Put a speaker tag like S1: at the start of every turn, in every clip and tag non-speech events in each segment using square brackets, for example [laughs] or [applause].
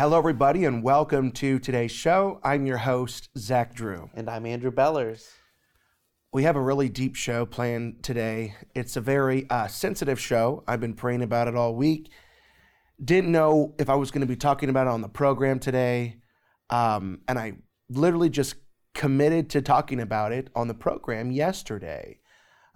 S1: Hello, everybody, and welcome to today's show. I'm your host, Zach Drew.
S2: And I'm Andrew Bellers.
S1: We have a really deep show planned today. It's a very uh, sensitive show. I've been praying about it all week. Didn't know if I was going to be talking about it on the program today. Um, and I literally just committed to talking about it on the program yesterday.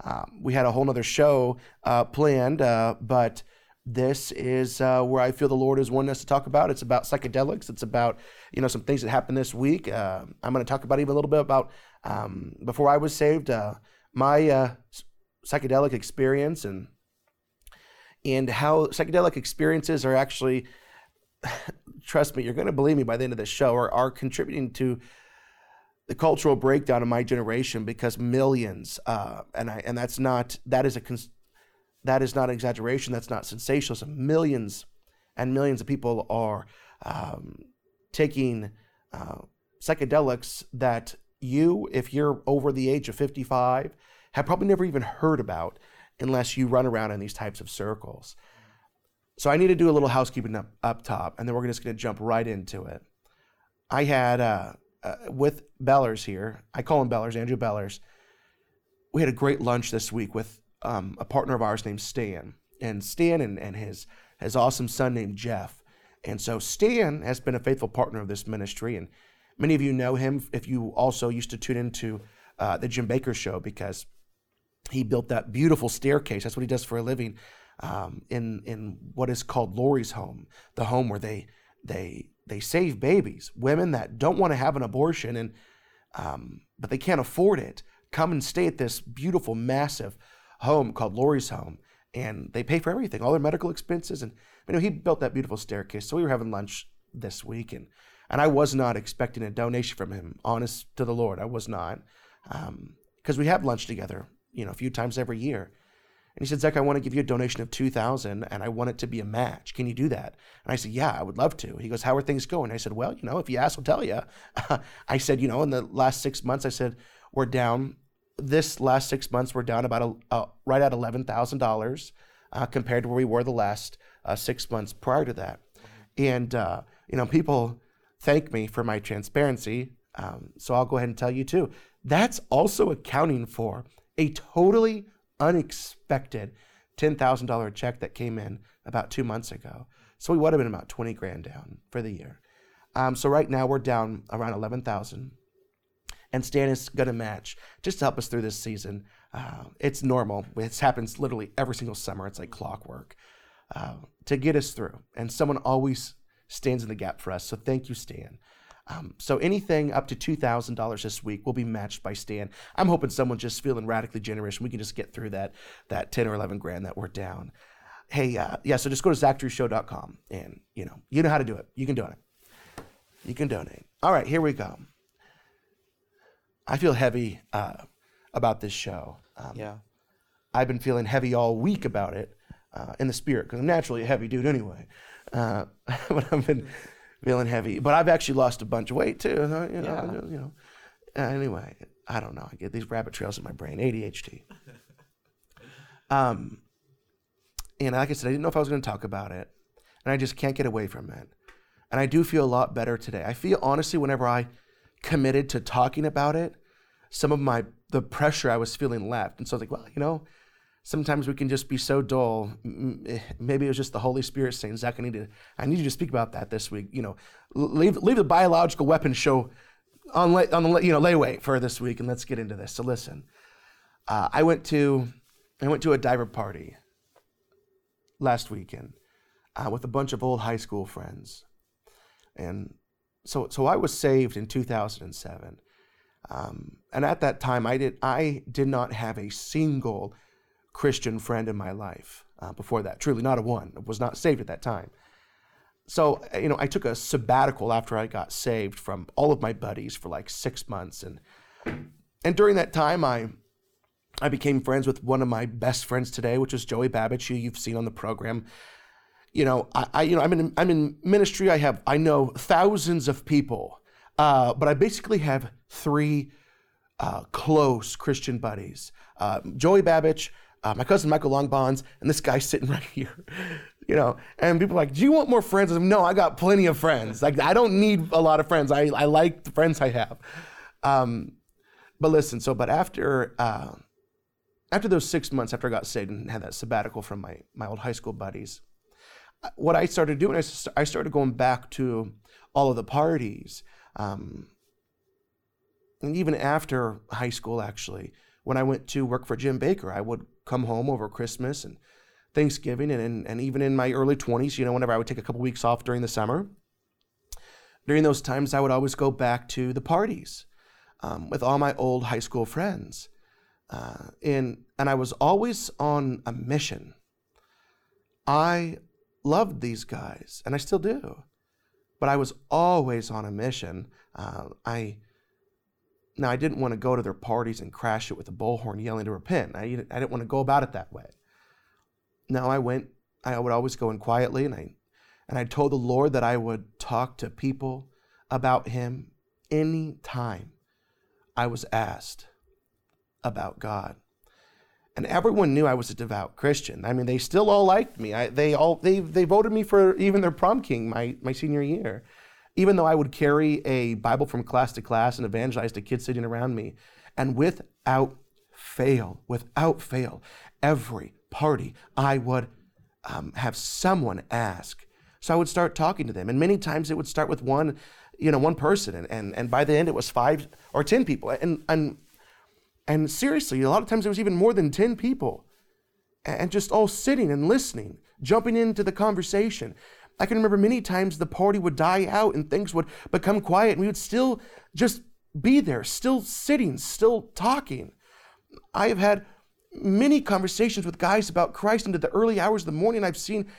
S1: Um, we had a whole other show uh, planned, uh, but this is uh, where I feel the Lord is wanting us to talk about. It's about psychedelics. It's about you know some things that happened this week. Uh, I'm going to talk about even a little bit about um, before I was saved, uh, my uh, psychedelic experience and and how psychedelic experiences are actually. [sighs] trust me, you're going to believe me by the end of this show. Are, are contributing to the cultural breakdown of my generation because millions, uh, and I and that's not that is a that is not exaggeration. That's not sensationalism. Millions and millions of people are um, taking uh, psychedelics that you, if you're over the age of 55, have probably never even heard about unless you run around in these types of circles. So I need to do a little housekeeping up, up top, and then we're just going to jump right into it. I had uh, uh, with Bellers here. I call him Bellers, Andrew Bellers. We had a great lunch this week with um, a partner of ours named Stan, and Stan and, and his his awesome son named Jeff. And so Stan has been a faithful partner of this ministry, and many of you know him if you also used to tune into uh, the Jim Bakker show because he built that beautiful staircase. That's what he does for a living um, in in what is called Lori's home, the home where they they they save babies, women that don't want to have an abortion and um, but they can't afford it. Come and stay at this beautiful, massive home called Lori's home, and they pay for everything, all their medical expenses. And you know, he built that beautiful staircase. So we were having lunch this week, and and I was not expecting a donation from him. Honest to the Lord, I was not, because um, we have lunch together, you know, a few times every year. And he said, Zach, I want to give you a donation of 2000 and I want it to be a match. Can you do that? And I said, Yeah, I would love to. He goes, How are things going? I said, Well, you know, if you ask, I'll tell you. [laughs] I said, You know, in the last six months, I said, We're down this last six months, we're down about a, right at eleven thousand uh, dollars compared to where we were the last uh, six months prior to that. And uh, you know, people thank me for my transparency, um, so I'll go ahead and tell you too. That's also accounting for a totally unexpected ten thousand dollar check that came in about two months ago. So we would have been about twenty grand down for the year. Um, so right now we're down around eleven thousand and Stan is going to match just to help us through this season. Uh, it's normal. It happens literally every single summer. It's like clockwork uh, to get us through. And someone always stands in the gap for us. So thank you, Stan. Um, so anything up to two thousand dollars this week will be matched by Stan. I'm hoping someone just feeling radically generous. and We can just get through that that ten or eleven grand that we're down. Hey, uh, yeah. So just go to zachdrewshow.com and you know you know how to do it. You can donate. You can donate. All right, here we go. I feel heavy uh, about this show.
S2: Um, yeah.
S1: I've been feeling heavy all week about it uh, in the spirit because I'm naturally a heavy dude anyway. Uh, [laughs] but I've been feeling heavy. But I've actually lost a bunch of weight too. You know, yeah. you know. Uh, anyway, I don't know. I get these rabbit trails in my brain. ADHD. [laughs] um, and like I said, I didn't know if I was going to talk about it, and I just can't get away from it. And I do feel a lot better today. I feel honestly whenever I committed to talking about it, some of my the pressure I was feeling left. And so I was like, well, you know, sometimes we can just be so dull. Eh, maybe it was just the Holy Spirit saying, Zach, I need to, I need you to speak about that this week. You know, leave leave the biological weapon show on lay, on the you know layaway for this week, and let's get into this. So listen, uh, I went to I went to a diver party last weekend uh, with a bunch of old high school friends, and so so I was saved in 2007, um, and at that time I did I did not have a single Christian friend in my life uh, before that. Truly, not a one. I was not saved at that time. So you know, I took a sabbatical after I got saved from all of my buddies for like six months, and and during that time I. I became friends with one of my best friends today, which is Joey Babbage, who you've seen on the program you know, I, I, you know, I'm in, I'm in ministry. I have, I know thousands of people, uh, but I basically have three uh, close Christian buddies. Uh, Joey Babbage, uh, my cousin Michael Longbonds, and this guy sitting [laughs] right here. You know, and people are like, do you want more friends? I'm, no, I got plenty of friends. Like, I don't need a lot of friends. I, I like the friends I have. Um, but listen, so, but after, uh, after those six months after I got saved and had that sabbatical from my, my old high school buddies, what I started doing, is I started going back to all of the parties. Um, and even after high school, actually, when I went to work for Jim Bakker, I would come home over Christmas and Thanksgiving and, and, and even in my early 20s, you know, whenever I would take a couple weeks off during the summer, during those times, I would always go back to the parties um, with all my old high school friends. Uh, and, and I was always on a mission. I loved these guys, and I still do, but I was always on a mission. Uh, I now I didn't want to go to their parties and crash it with a bullhorn yelling to repent. I, I didn't want to go about it that way. Now I went, I would always go in quietly and I and I told the Lord that I would talk to people about him any time I was asked about God. And everyone knew I was a devout Christian. I mean, they still all liked me. I, they all they they voted me for even their prom king my my senior year. Even though I would carry a Bible from class to class and evangelize to kids sitting around me, and without fail, without fail, every party, I would um, have someone ask. So I would start talking to them. And many times it would start with one, you know, one person. And, and, and by the end it was five or 10 people. And, and, and seriously, a lot of times it was even more than 10 people. And just all sitting and listening, jumping into the conversation. I can remember many times the party would die out and things would become quiet and we would still just be there, still sitting, still talking. I have had many conversations with guys about Christ into the early hours of the morning. I've seen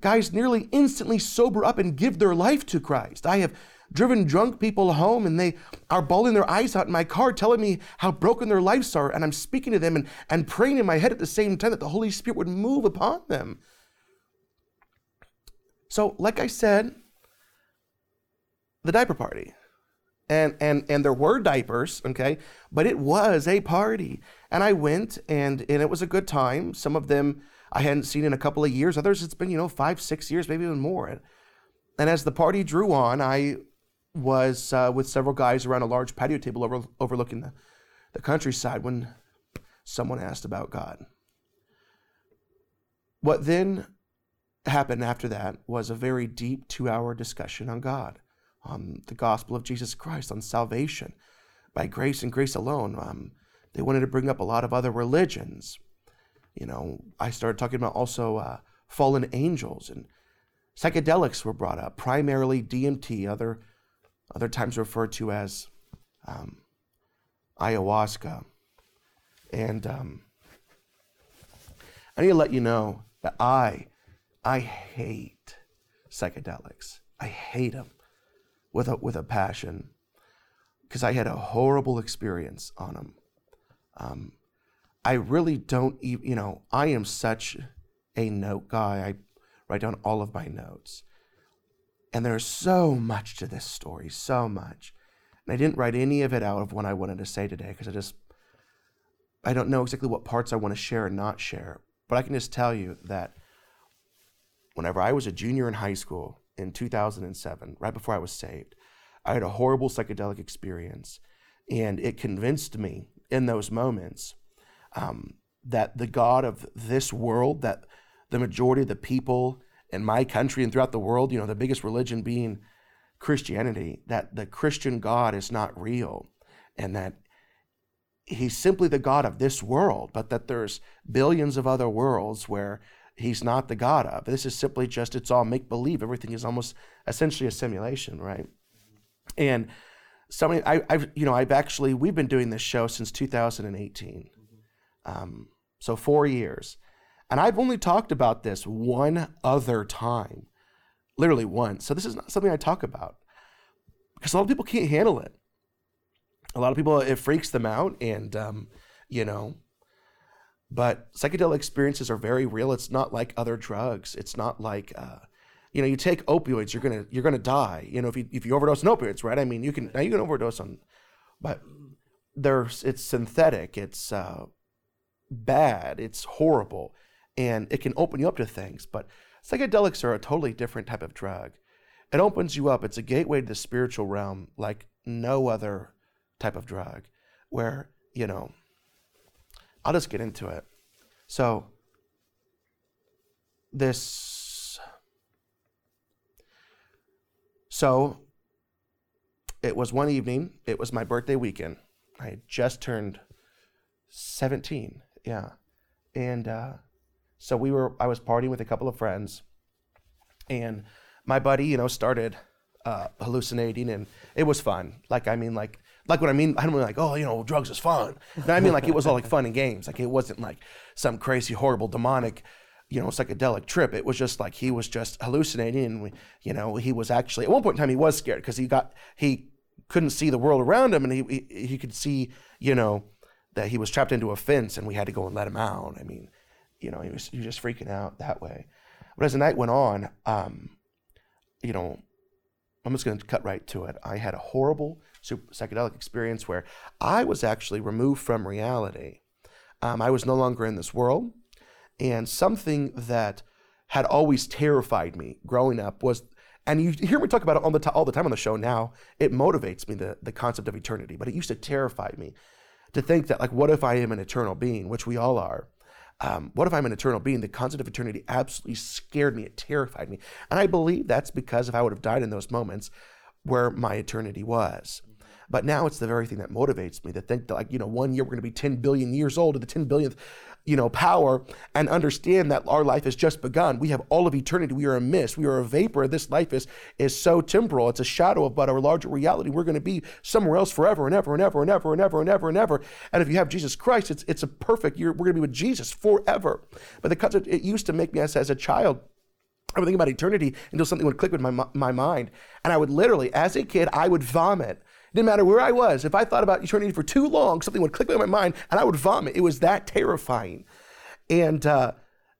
S1: guys nearly instantly sober up and give their life to Christ. I have driven drunk people home and they are bawling their eyes out in my car telling me how broken their lives are. And I'm speaking to them and, and praying in my head at the same time that the Holy Spirit would move upon them. So, like I said, the diaper party and and and there were diapers okay but it was a party and i went and and it was a good time some of them i hadn't seen in a couple of years others it's been you know five six years maybe even more and, as the party drew on i was uh, with several guys around a large patio table over, overlooking the, the countryside when someone asked about god what then happened after that was a very deep two hour discussion on god on the gospel of Jesus Christ, on salvation by grace and grace alone. Um, they wanted to bring up a lot of other religions. You know, I started talking about also uh, fallen angels and psychedelics were brought up, primarily DMT, other other times referred to as um, ayahuasca. And um, I need to let you know that I I hate psychedelics. I hate them with a, with a passion because I had a horrible experience on them. Um, I really don't even, you know, I am such a note guy. I write down all of my notes. And there's so much to this story, so much. And I didn't write any of it out of what I wanted to say today because I just, I don't know exactly what parts I want to share and not share. But I can just tell you that whenever I was a junior in high school, in 2007, right before I was saved. I had a horrible psychedelic experience, and it convinced me in those moments um, that the God of this world, that the majority of the people in my country and throughout the world, you know, the biggest religion being Christianity, that the Christian God is not real, and that he's simply the God of this world, but that there's billions of other worlds where he's not the God of. This is simply just, it's all make believe. Everything is almost essentially a simulation, right? And somebody, I, have you know, I've actually, we've been doing this show since 2018. Um, so four years. And I've only talked about this one other time, literally once. So this is not something I talk about because a lot of people can't handle it. A lot of people, it freaks them out. And, um, you know, but psychedelic experiences are very real. It's not like other drugs. It's not like, uh, you know, you take opioids, you're gonna you're gonna die. You know, if you if you overdose on opioids, right? I mean, you can now you can overdose on, but there's it's synthetic. It's uh, bad, it's horrible, and it can open you up to things. But psychedelics are a totally different type of drug. It opens you up. It's a gateway to the spiritual realm like no other type of drug, where, you know, I'll just get into it. So, this. So, it was one evening. It was my birthday weekend. I had just turned 17. Yeah. And uh, so we were, I was partying with a couple of friends. And my buddy, you know, started uh, hallucinating and it was fun. Like, I mean, like, like what I mean, I don't mean like, oh, you know, drugs is fun. No, I mean like it was all like fun and games. Like it wasn't like some crazy, horrible, demonic, you know, psychedelic trip. It was just like he was just hallucinating, and we, you know, he was actually at one point in time he was scared because he got he couldn't see the world around him, and he, he he could see, you know, that he was trapped into a fence, and we had to go and let him out. I mean, you know, he was he was just freaking out that way. But as the night went on, um, you know, I'm just going to cut right to it. I had a horrible psychedelic experience where I was actually removed from reality. Um, I was no longer in this world. And something that had always terrified me growing up was, and you hear me talk about it all the, t- all the time on the show now, it motivates me, the, the concept of eternity, but it used to terrify me to think that, like, what if I am an eternal being, which we all are? Um, what if I'm an eternal being? The concept of eternity absolutely scared me. It terrified me. And I believe that's because if I would have died in those moments where my eternity was. But now it's the very thing that motivates me to think that, like, you know, one year we're going to be 10 billion years old, to the 10 billionth, you know, power, and understand that our life has just begun. We have all of eternity. We are a mist. We are a vapor. This life is is so temporal. It's a shadow of but our larger reality. We're going to be somewhere else forever and ever and ever and ever and ever and ever and ever. And if you have Jesus Christ, it's it's a perfect. We're going to be with Jesus forever. But the concept it used to make me as, as a child. I would think about eternity until something would click with my, my mind. And I would literally, as a kid, I would vomit didn't matter where I was. If I thought about eternity for too long, something would click in my mind and I would vomit. It was that terrifying. And uh,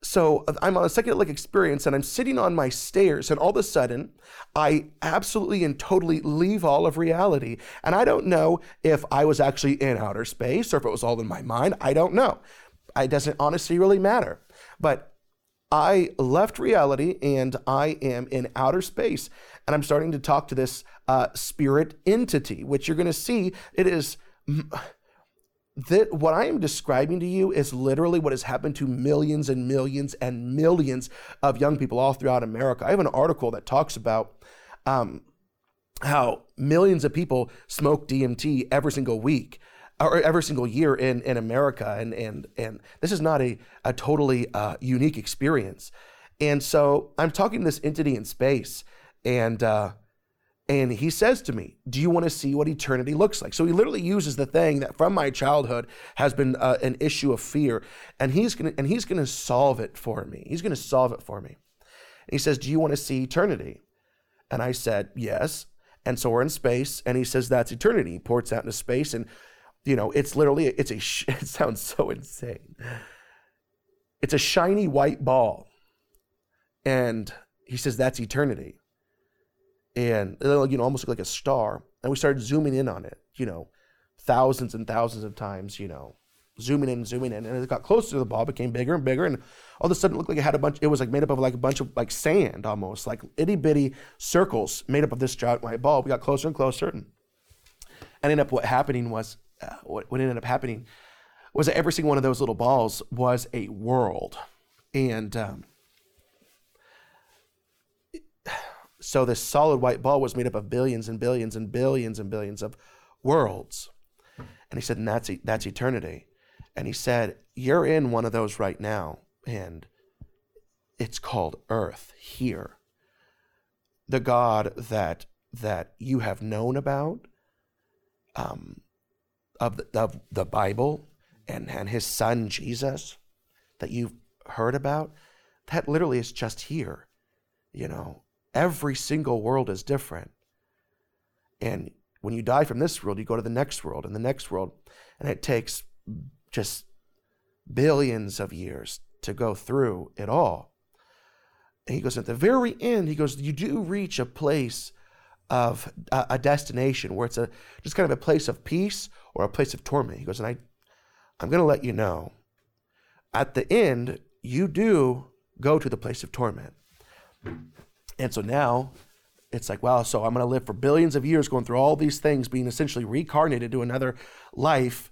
S1: so I'm on a psychedelic experience and I'm sitting on my stairs, and all of a sudden, I absolutely and totally leave all of reality. And I don't know if I was actually in outer space or if it was all in my mind. I don't know. It doesn't honestly really matter. But I left reality and I am in outer space and I'm starting to talk to this uh, spirit entity, which you're going to see. It is that what I am describing to you is literally what has happened to millions and millions and millions of young people all throughout America. I have an article that talks about um, how millions of people smoke DMT every single week or every single year in, in America. And, and, and this is not a, a totally uh, unique experience. And so I'm talking to this entity in space, and uh, and he says to me, "Do you want to see what eternity looks like?" So he literally uses the thing that from my childhood has been uh, an issue of fear, and he's gonna and he's gonna solve it for me. He's gonna solve it for me. And he says, "Do you want to see eternity?" And I said, "Yes." And so we're in space, and he says, "That's eternity." He ports out into space, and you know, it's literally it's a. [laughs] It sounds so insane. It's a shiny white ball, and he says that's eternity and it'll, you know, almost look like a star. And we started zooming in on it, you know, thousands and thousands of times, you know, zooming in, zooming in. And as it got closer to the ball, became bigger and bigger. And all of a sudden it looked like it had a bunch, it was like made up of like a bunch of like sand almost, like itty bitty circles made up of this giant white ball. We got closer and closer. And, and ended up what happening was, uh, what, what ended up happening was that every single one of those little balls was a world. And, um, So this solid white ball was made up of billions and billions and billions and billions of worlds. And he said, and that's, that's eternity. And he said, you're in one of those right now. And it's called earth here. The God that, that you have known about, um, of the, of the Bible and, and his son Jesus that you've heard about, that literally is just here, you know. Every single world is different. And when you die from this world, you go to the next world and the next world. And it takes just billions of years to go through it all. And he goes, at the very end, he goes, you do reach a place of a, destination where it's a just kind of a place of peace or a place of torment. He goes, and I, I'm going to let you know at the end, you do go to the place of torment. And so now it's like, wow, so I'm going to live for billions of years going through all these things, being essentially reincarnated to another life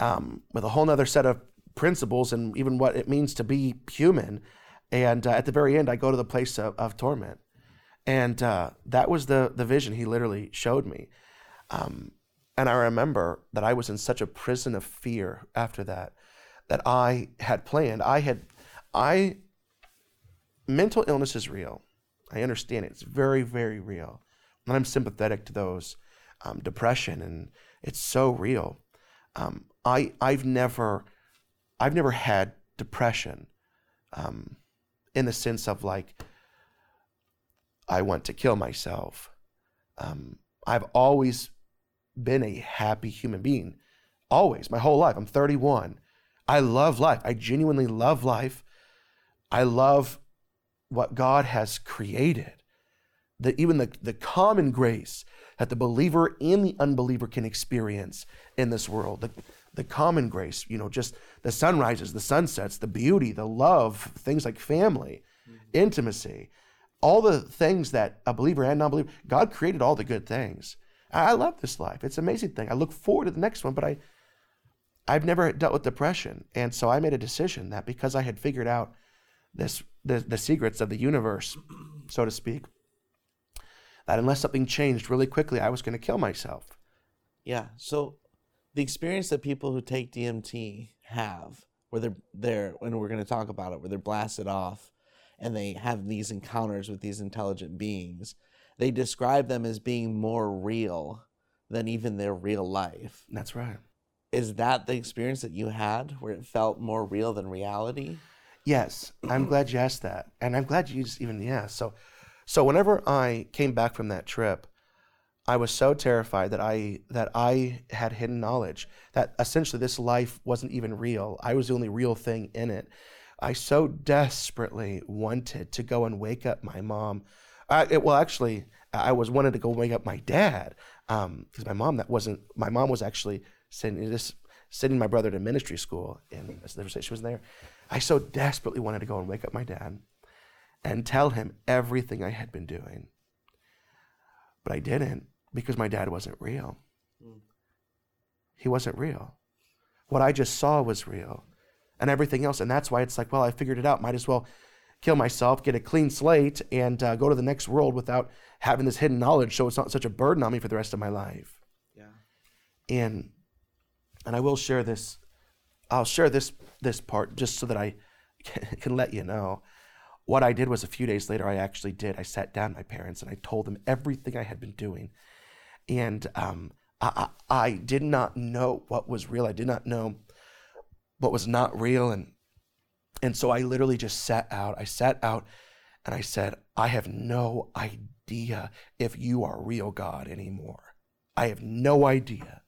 S1: um, with a whole other set of principles and even what it means to be human. And uh, at the very end, I go to the place of, of torment. And uh, that was the, the vision he literally showed me. Um, and I remember that I was in such a prison of fear after that, that I had planned. I had, I, mental illness is real. I understand it. It's very, very real. And I'm sympathetic to those. Um, depression, and it's so real. Um, I, I've never, I've never had depression, um, in the sense of like, I want to kill myself. Um, I've always been a happy human being, always, my whole life. I'm 31. I love life. I genuinely love life. I love what God has created. That even the, the common grace that the believer and the unbeliever can experience in this world. The, the common grace, you know, just the sunrises, the sunsets, the beauty, the love, things like family, mm-hmm. intimacy, all the things that a believer and non believer, God created all the good things. I love this life. It's an amazing thing. I look forward to the next one, but I, I've never dealt with depression. And so I made a decision that because I had figured out this, the, the secrets of the universe, so to speak, that unless something changed really quickly, I was going to kill myself.
S2: Yeah. So the experience that people who take DMT have, where they're there, and we're going to talk about it, where they're blasted off and they have these encounters with these intelligent beings, they describe them as being more real than even their real life.
S1: That's right.
S2: Is that the experience that you had where it felt more real than reality?
S1: Yes, I'm glad you asked that. And I'm glad you just even, yeah. So, so whenever I came back from that trip, I was so terrified that I that I had hidden knowledge that essentially this life wasn't even real. I was the only real thing in it. I so desperately wanted to go and wake up my mom. Uh, it, well, actually, I was wanted to go wake up my dad because um, my mom that wasn't my mom was actually sending this sending my brother to ministry school and she was there. I so desperately wanted to go and wake up my dad and tell him everything I had been doing, but I didn't because my dad wasn't real. Mm. He wasn't real. What I just saw was real and everything else. And that's why it's like, well, I figured it out. Might as well kill myself, get a clean slate, and uh, go to the next world without having this hidden knowledge so it's not such a burden on me for the rest of my life. Yeah. And and I will share this. I'll share this this part just so that I [laughs] can let you know. What I did was a few days later, I actually did. I sat down my parents and I told them everything I had been doing and um, I, I, did not know what was real. I did not know what was not real, and and so I literally just sat out. I sat out, and I said, I have no idea if you are real God anymore. I have no idea.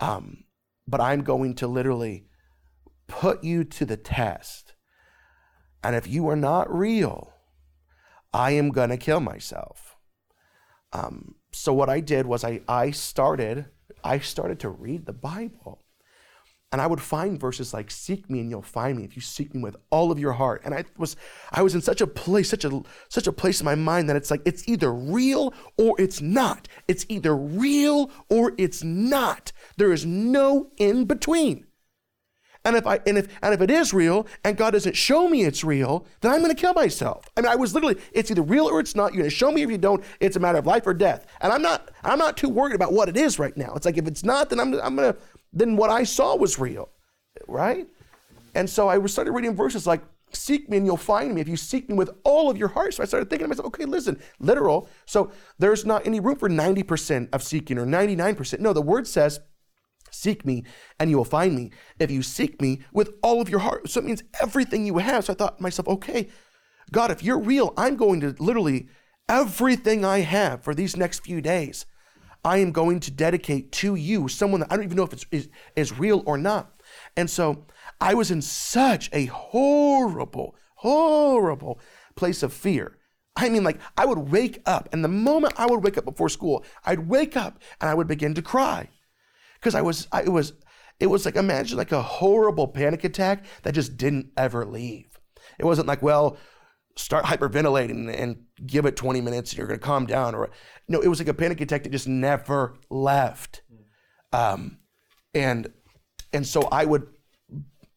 S1: Um, but I'm going to literally put you to the test. And if you are not real, I am going to kill myself. Um, so what I did was I, I started I started to read the Bible. And I would find verses like seek me and you'll find me if you seek me with all of your heart. And I was I was in such a place, such a such a place in my mind that it's like it's either real or it's not. It's either real or it's not. There is no in between. And if I and if and if it is real and God doesn't show me it's real, then I'm going to kill myself. I mean, I was literally it's either real or it's not. You're to show me if you don't. It's a matter of life or death. And I'm not I'm not too worried about what it is right now. It's like if it's not, then I'm I'm going to then what I saw was real, right? And so I started reading verses like seek me and you'll find me if you seek me with all of your heart. So I started thinking to myself, okay, listen, literal. So there's not any room for 90% of seeking or 99%. No, the word says Seek me and you will find me if you seek me with all of your heart. So it means everything you have. So I thought to myself, okay, God, if you're real, I'm going to literally everything I have for these next few days, I am going to dedicate to you, someone that I don't even know if it's is, is real or not. And so I was in such a horrible, horrible place of fear. I mean, like, I would wake up, and the moment I would wake up before school, I'd wake up and I would begin to cry because I was, I, it was, it was like imagine like a horrible panic attack that just didn't ever leave. It wasn't like, well, start hyperventilating and give it 20 minutes and you're going to calm down or no it was like a panic attack that just never left. Um, and and so i would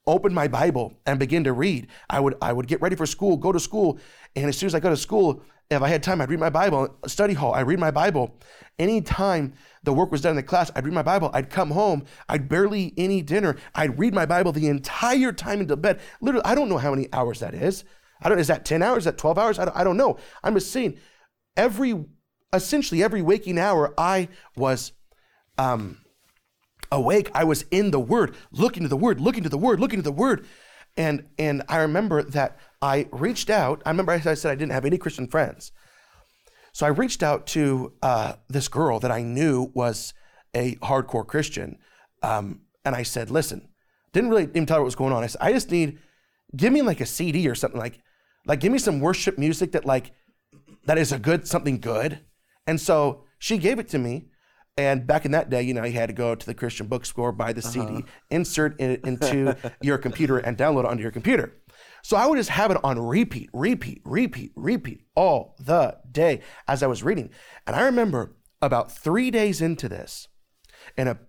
S1: open my bible and begin to read. I would i would get ready for school go to school and as soon as i go to school if i had time i'd read my bible study hall I'd read my bible. Anytime the work was done in the class i'd read my bible i'd come home i'd barely any dinner i'd read my bible the entire time until bed. Literally i don't know how many hours that is I don't. Is that ten hours? Is that twelve hours? I don't, I don't know. I'm just saying. Every essentially every waking hour, I was um, awake. I was in the Word, looking to the Word, looking to the Word, looking to the Word, and and I remember that I reached out. I remember I said I didn't have any Christian friends, so I reached out to uh, this girl that I knew was a hardcore Christian, um, and I said, "Listen." Didn't really even tell her what was going on. I said, "I just need." Give me like a CD or something like like, give me some worship music that like that is a good something good. And so she gave it to me. And back in that day, you know, you had to go to the Christian bookstore, buy the uh-huh. CD, insert it into [laughs] your computer, and download it onto your computer. So I would just have it on repeat, repeat, repeat, repeat all the day as I was reading. And I remember about three days into this, in a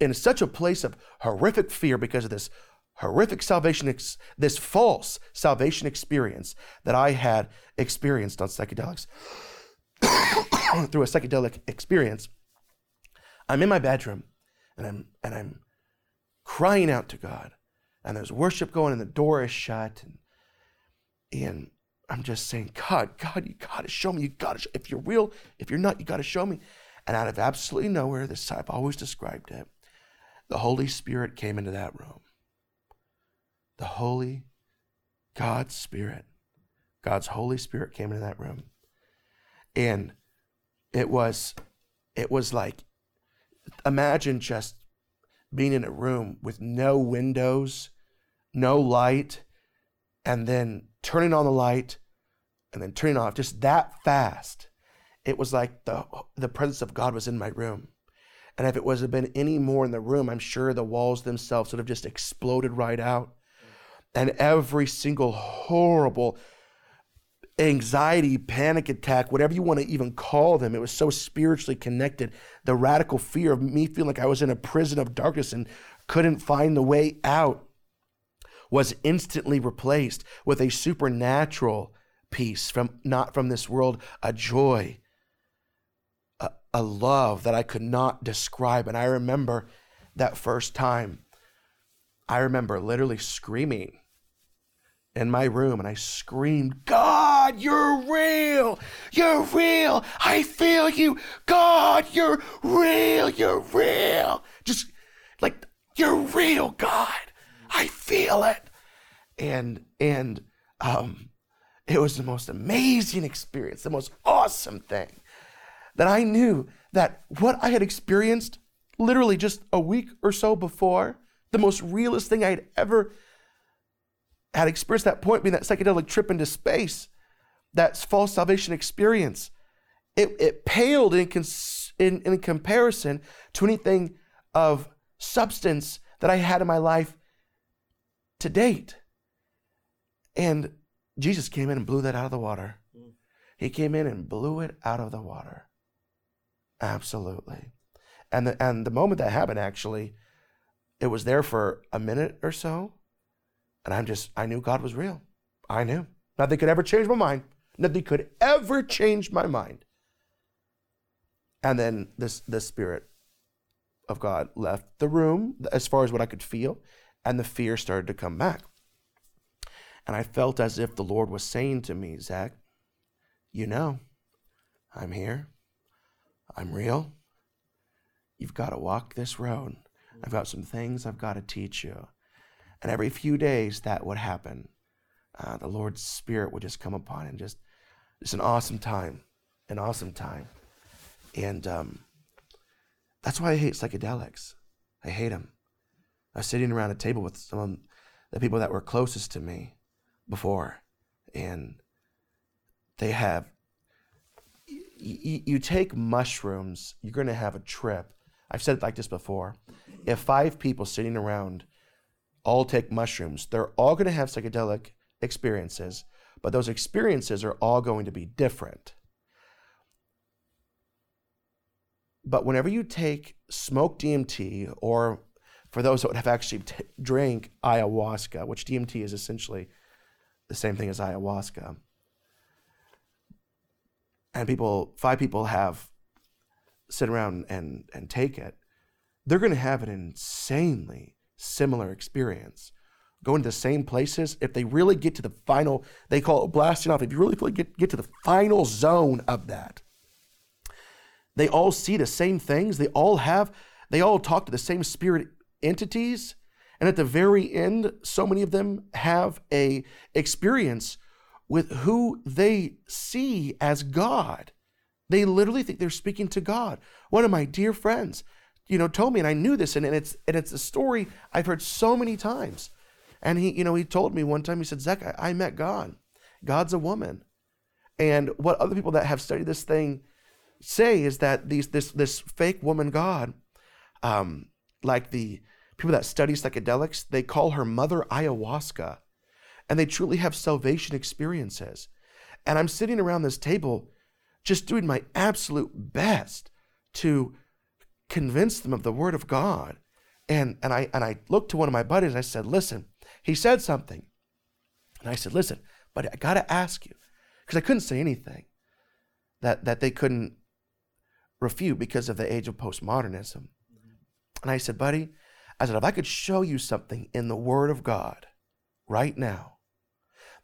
S1: in such a place of horrific fear because of this horrific salvation, ex- this false salvation experience that I had experienced on psychedelics [coughs] through a psychedelic experience. I'm in my bedroom and I'm and I'm crying out to God. And there's worship going and the door is shut and and I'm just saying, God, God, you gotta show me. You gotta show, if you're real, if you're not, you gotta show me. And out of absolutely nowhere, this I've always described it, the Holy Spirit came into that room the Holy God's Spirit, God's Holy Spirit came into that room. And it was, it was like, imagine just being in a room with no windows, no light, and then turning on the light and then turning off just that fast. It was like the, the presence of God was in my room. And if it was have been any more in the room, I'm sure the walls themselves would have just exploded right out and every single horrible anxiety, panic attack, whatever you want to even call them. It was so spiritually connected. The radical fear of me feeling like I was in a prison of darkness and couldn't find the way out was instantly replaced with a supernatural peace from not from this world, a joy, a, a love that I could not describe. And I remember that first time. I remember literally screaming in my room and I screamed, God, you're real. You're real. I feel you. God, you're real. You're real. Just like, you're real, God. I feel it. And, and, um, it was the most amazing experience, the most awesome thing that I knew that what I had experienced literally just a week or so before, the most realist thing I had ever had experienced that point being that psychedelic trip into space, that false salvation experience, it, it paled in, cons- in, in comparison to anything of substance that I had in my life to date. And Jesus came in and blew that out of the water. Mm. He came in and blew it out of the water. Absolutely. And the, and the moment that happened, actually, it was there for a minute or so. And I'm just, I knew God was real. I knew. Nothing could ever change my mind. Nothing could ever change my mind. And then this the spirit of God left the room as far as what I could feel, and the fear started to come back. And I felt as if the Lord was saying to me, Zach, you know, I'm here. I'm real. You've got to walk this road. I've got some things I've got to teach you. And every few days, that would happen. Uh, the Lord's Spirit would just come upon him. just, it's an awesome time, an awesome time. And um, that's why I hate psychedelics. I hate them. I was sitting around a table with some of the people that were closest to me before, and they have. Y- you take mushrooms, you're going to have a trip I've said it like this before. If five people sitting around all take mushrooms, they're all going to have psychedelic experiences, but those experiences are all going to be different. But whenever you take smoked DMT, or for those that have actually t- drank ayahuasca, which DMT is essentially the same thing as ayahuasca, and people, five people have sit around and, and take it, they're going to have an insanely similar experience. Going to the same places, if they really get to the final, they call it blasting off. If you really get, get to the final zone of that, they all see the same things. They all have, they all talk to the same spirit entities. And at the very end, so many of them have a experience with who they see as God. They literally think they're speaking to God. One of my dear friends, you know, told me, and I knew this, and, and it's and it's a story I've heard so many times. And he, you know, he told me one time, he said, Zach, I, I met God. God's a woman. And what other people that have studied this thing say is that these this this fake woman God, um, like the people that study psychedelics, they call her Mother Ayahuasca, and they truly have salvation experiences. And I'm sitting around this table, just doing my absolute best to convince them of the Word of God. And and I and I looked to one of my buddies and I said, "Listen," he said something, and I said, "Listen, buddy, I got to ask you," because I couldn't say anything that that they couldn't refute because of the age of postmodernism. And I said, buddy, I said, if I could show you something in the Word of God right now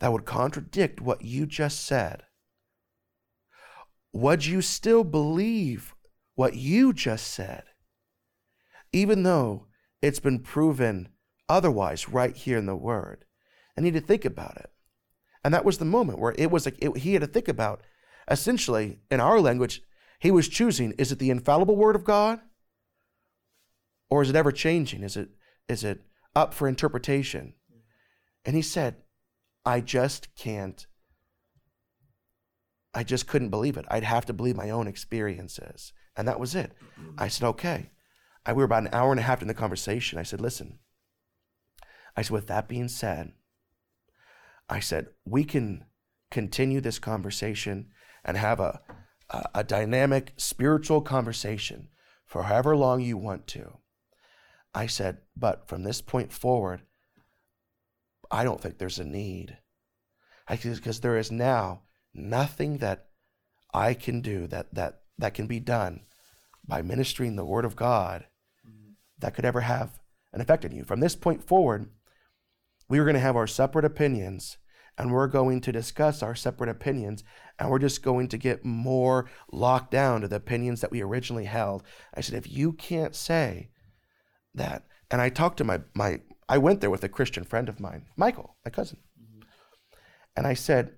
S1: that would contradict what you just said, would you still believe what you just said, even though it's been proven otherwise right here in the Word? I need to think about it. And that was the moment where it was like it, he had to think about essentially, in our language, he was choosing is it the infallible word of God? Or is it ever changing? Is it is it up for interpretation? And he said, I just can't I just couldn't believe it. I'd have to believe my own experiences. And that was it. Mm-hmm. I said, okay. I, we were about an hour and a half in the conversation. I said, listen. I said, with that being said, I said, we can continue this conversation and have a, a, a dynamic spiritual conversation for however long you want to. I said, but from this point forward, I don't think there's a need. I because there is now nothing that I can do that, that, that can be done by ministering the Word of God that could ever have an effect on you. From this point forward, we are going to have our separate opinions and we're going to discuss our separate opinions and we're just going to get more locked down to the opinions that we originally held. I said, if you can't say that, and I talked to my, my I went there with a Christian friend of mine, Michael, my cousin. And I said,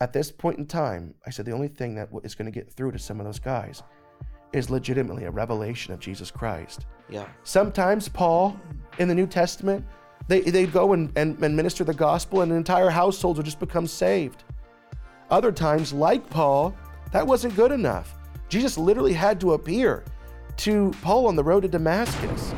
S1: at this point in time, I said, the only thing that is going to get through to some of those guys is legitimately a revelation of Jesus Christ.
S2: Yeah.
S1: Sometimes Paul in the New Testament they, they'd go and, and, and minister the gospel, and entire households would just become saved. Other times, like Paul, that wasn't good enough. Jesus literally had to appear to Paul on the road to Damascus.